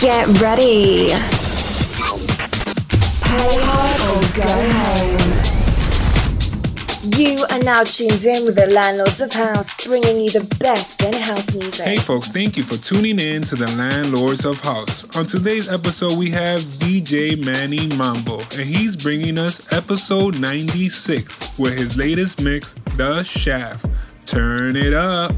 Get ready. Pay hard or go home. You are now tuned in with the Landlords of House, bringing you the best in house music. Hey, folks, thank you for tuning in to the Landlords of House. On today's episode, we have DJ Manny Mambo, and he's bringing us episode 96 with his latest mix, The Shaft. Turn it up.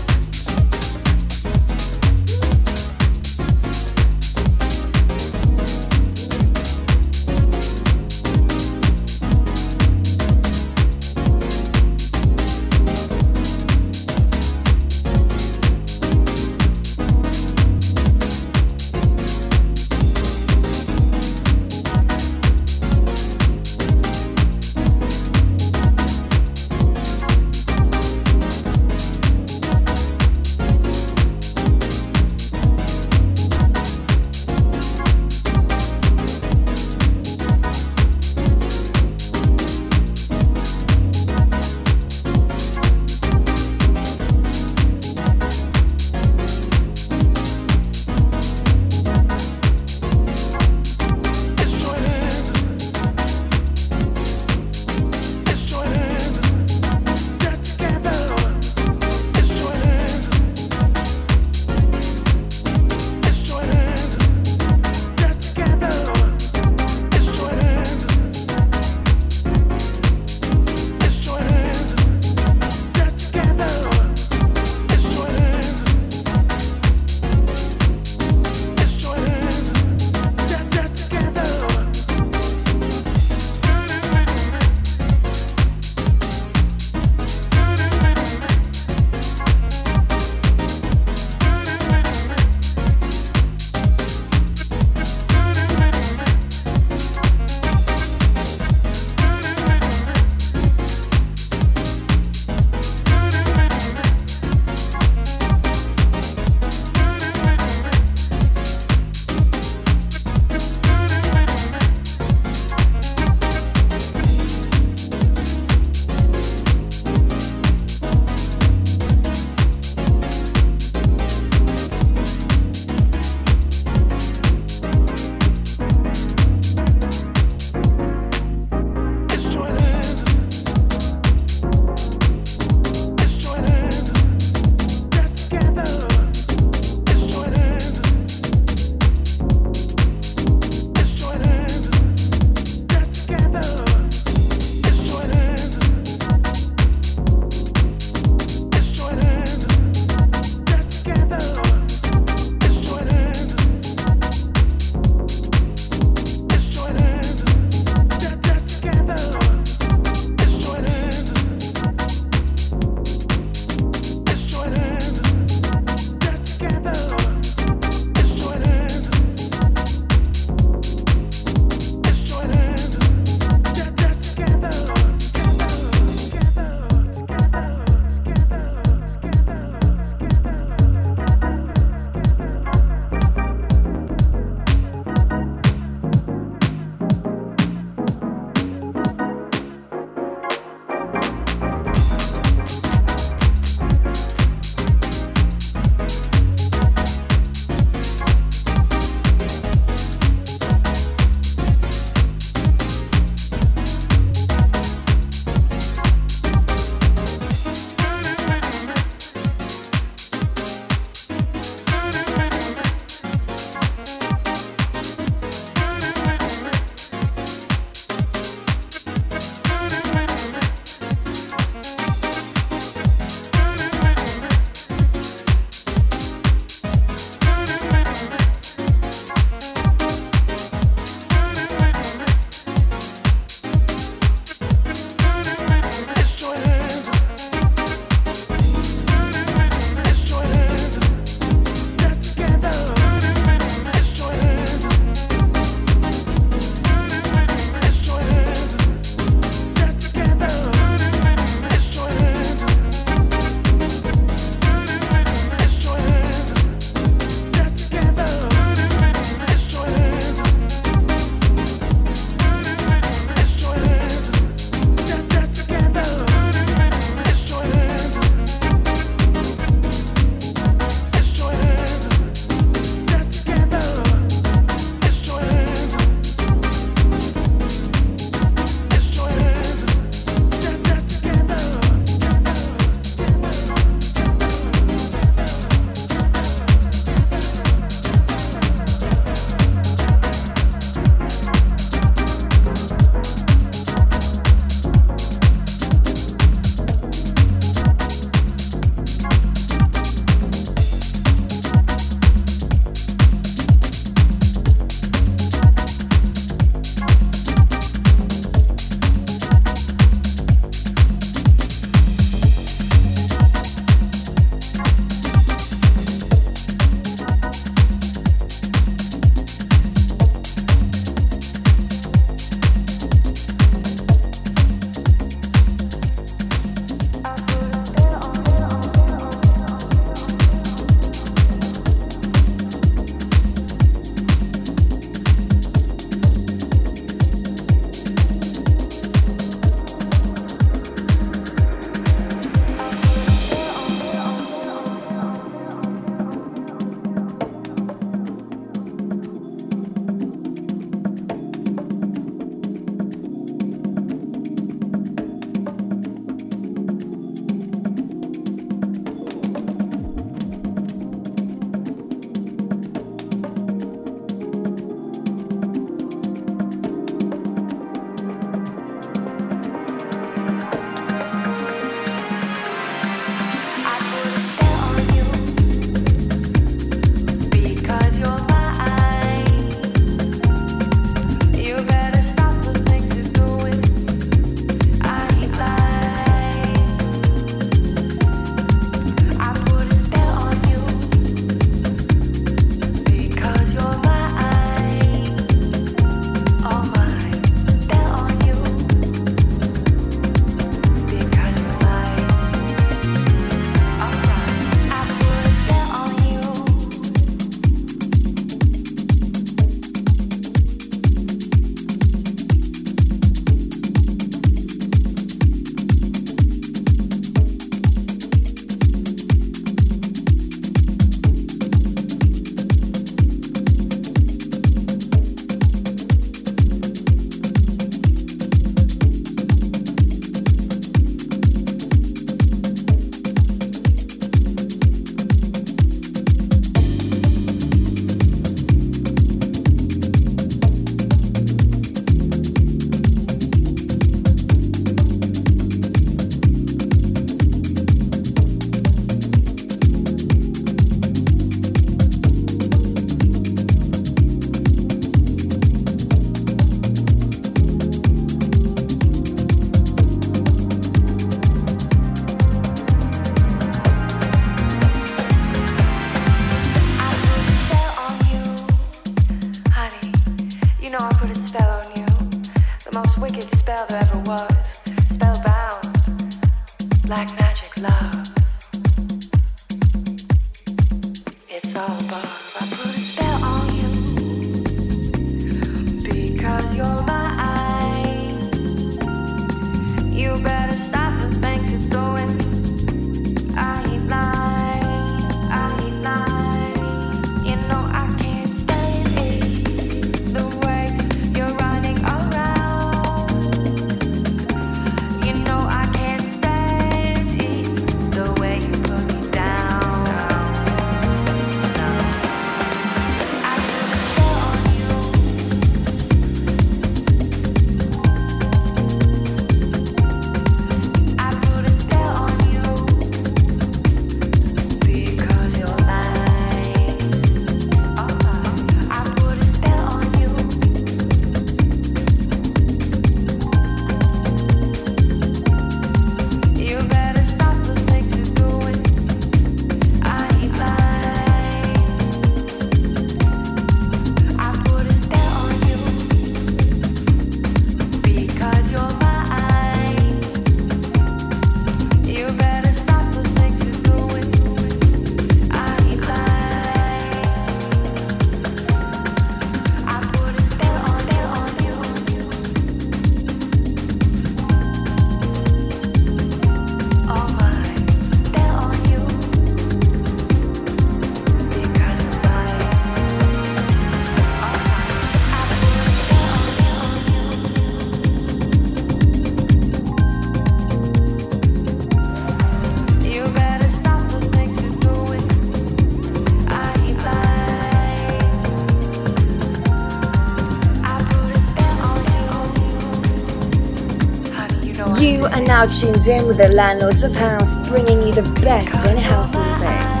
Now tuned in with the Landlords of House, bringing you the best in house music.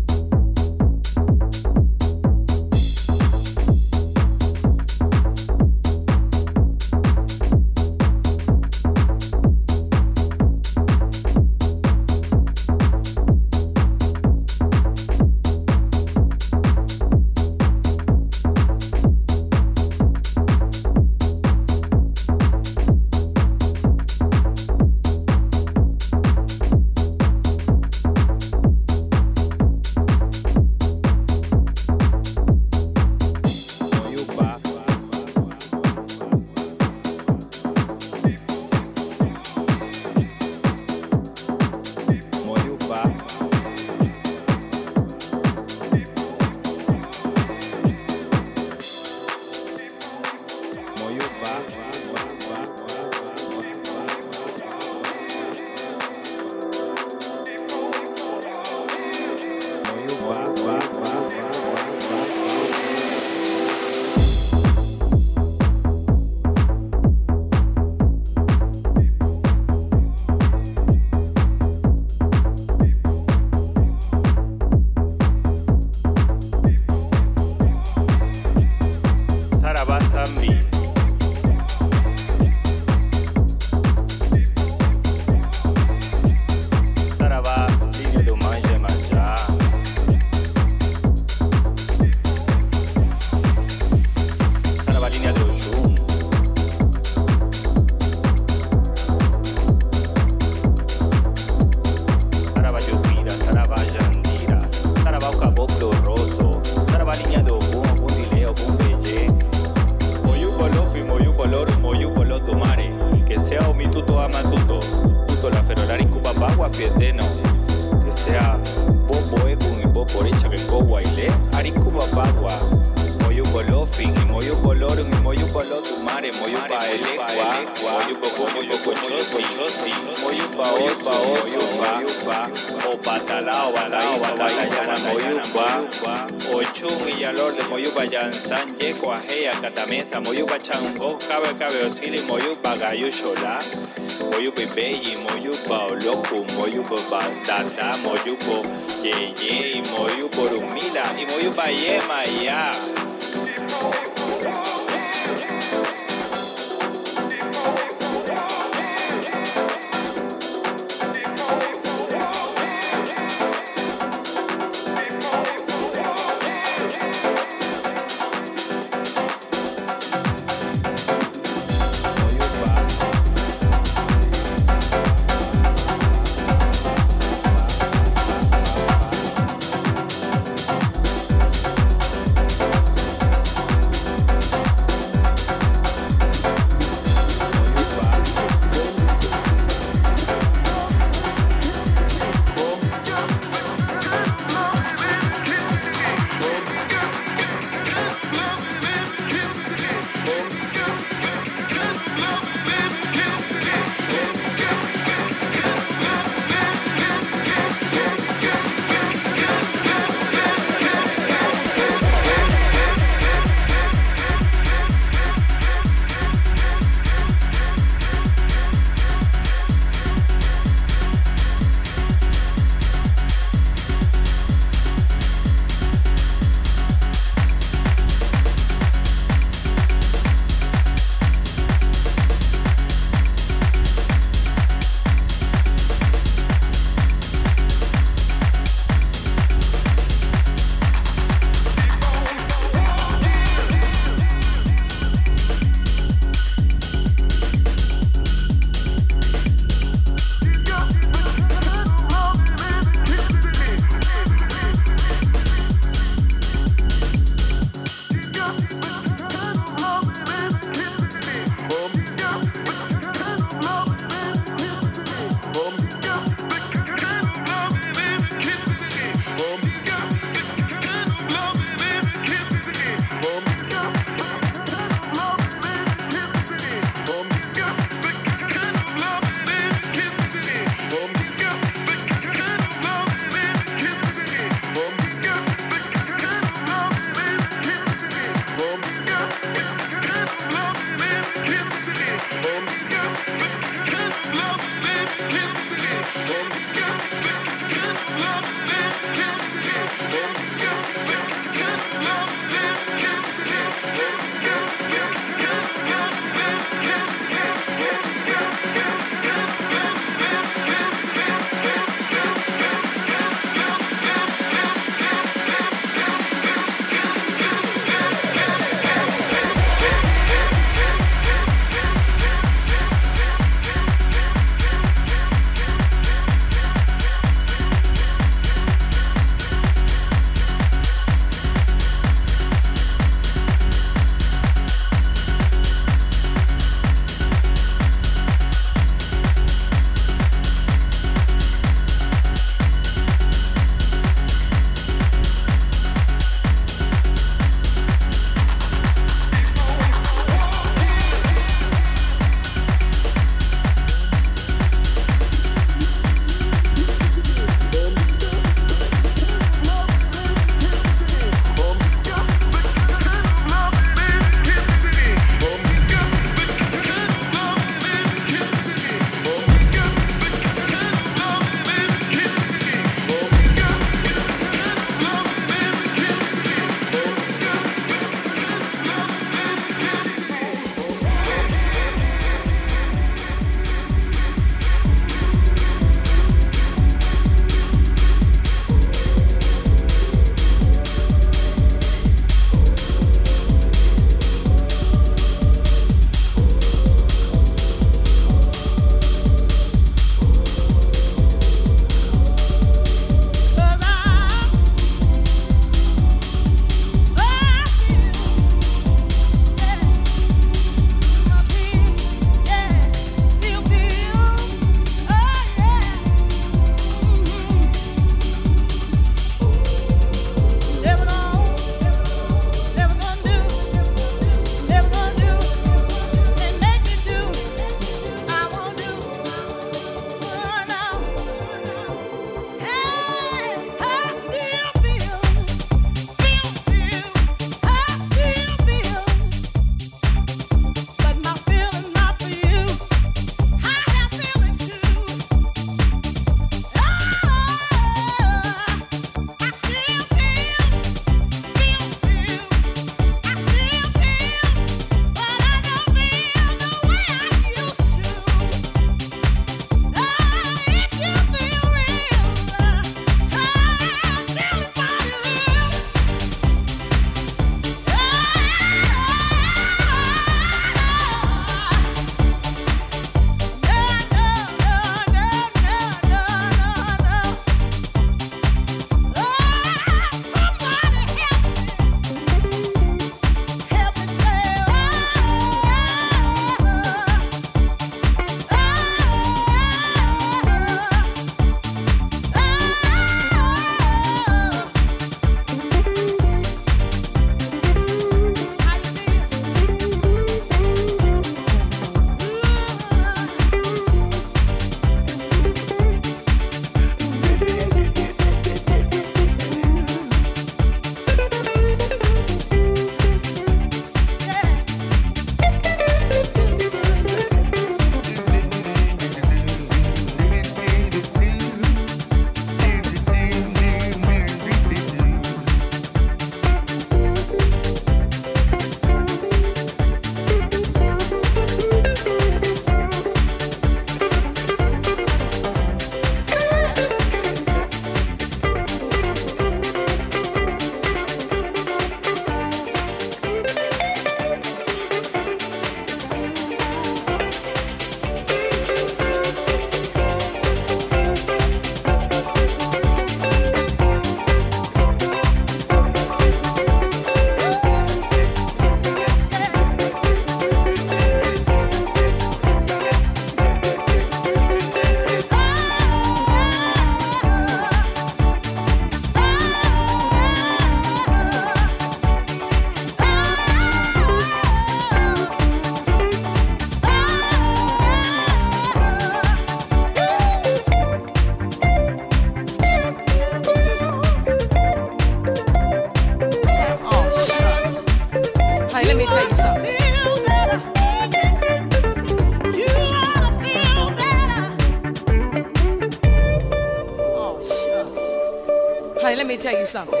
Something.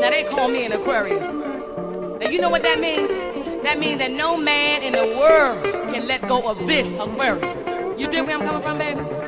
Now they call me an Aquarius. Now you know what that means? That means that no man in the world can let go of this Aquarius. You dig where I'm coming from, baby?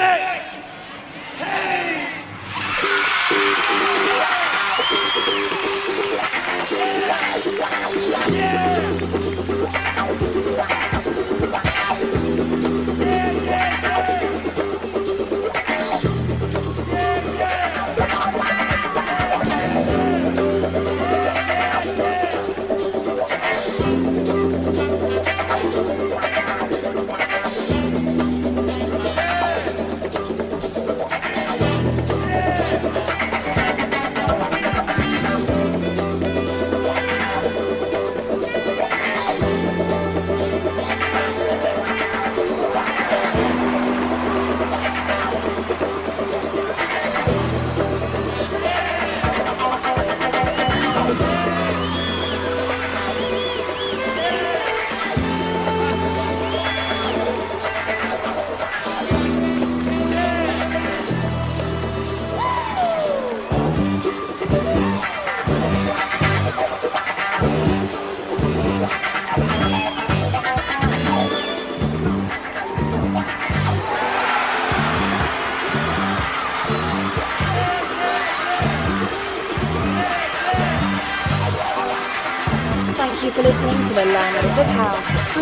Friday.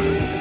Thank you.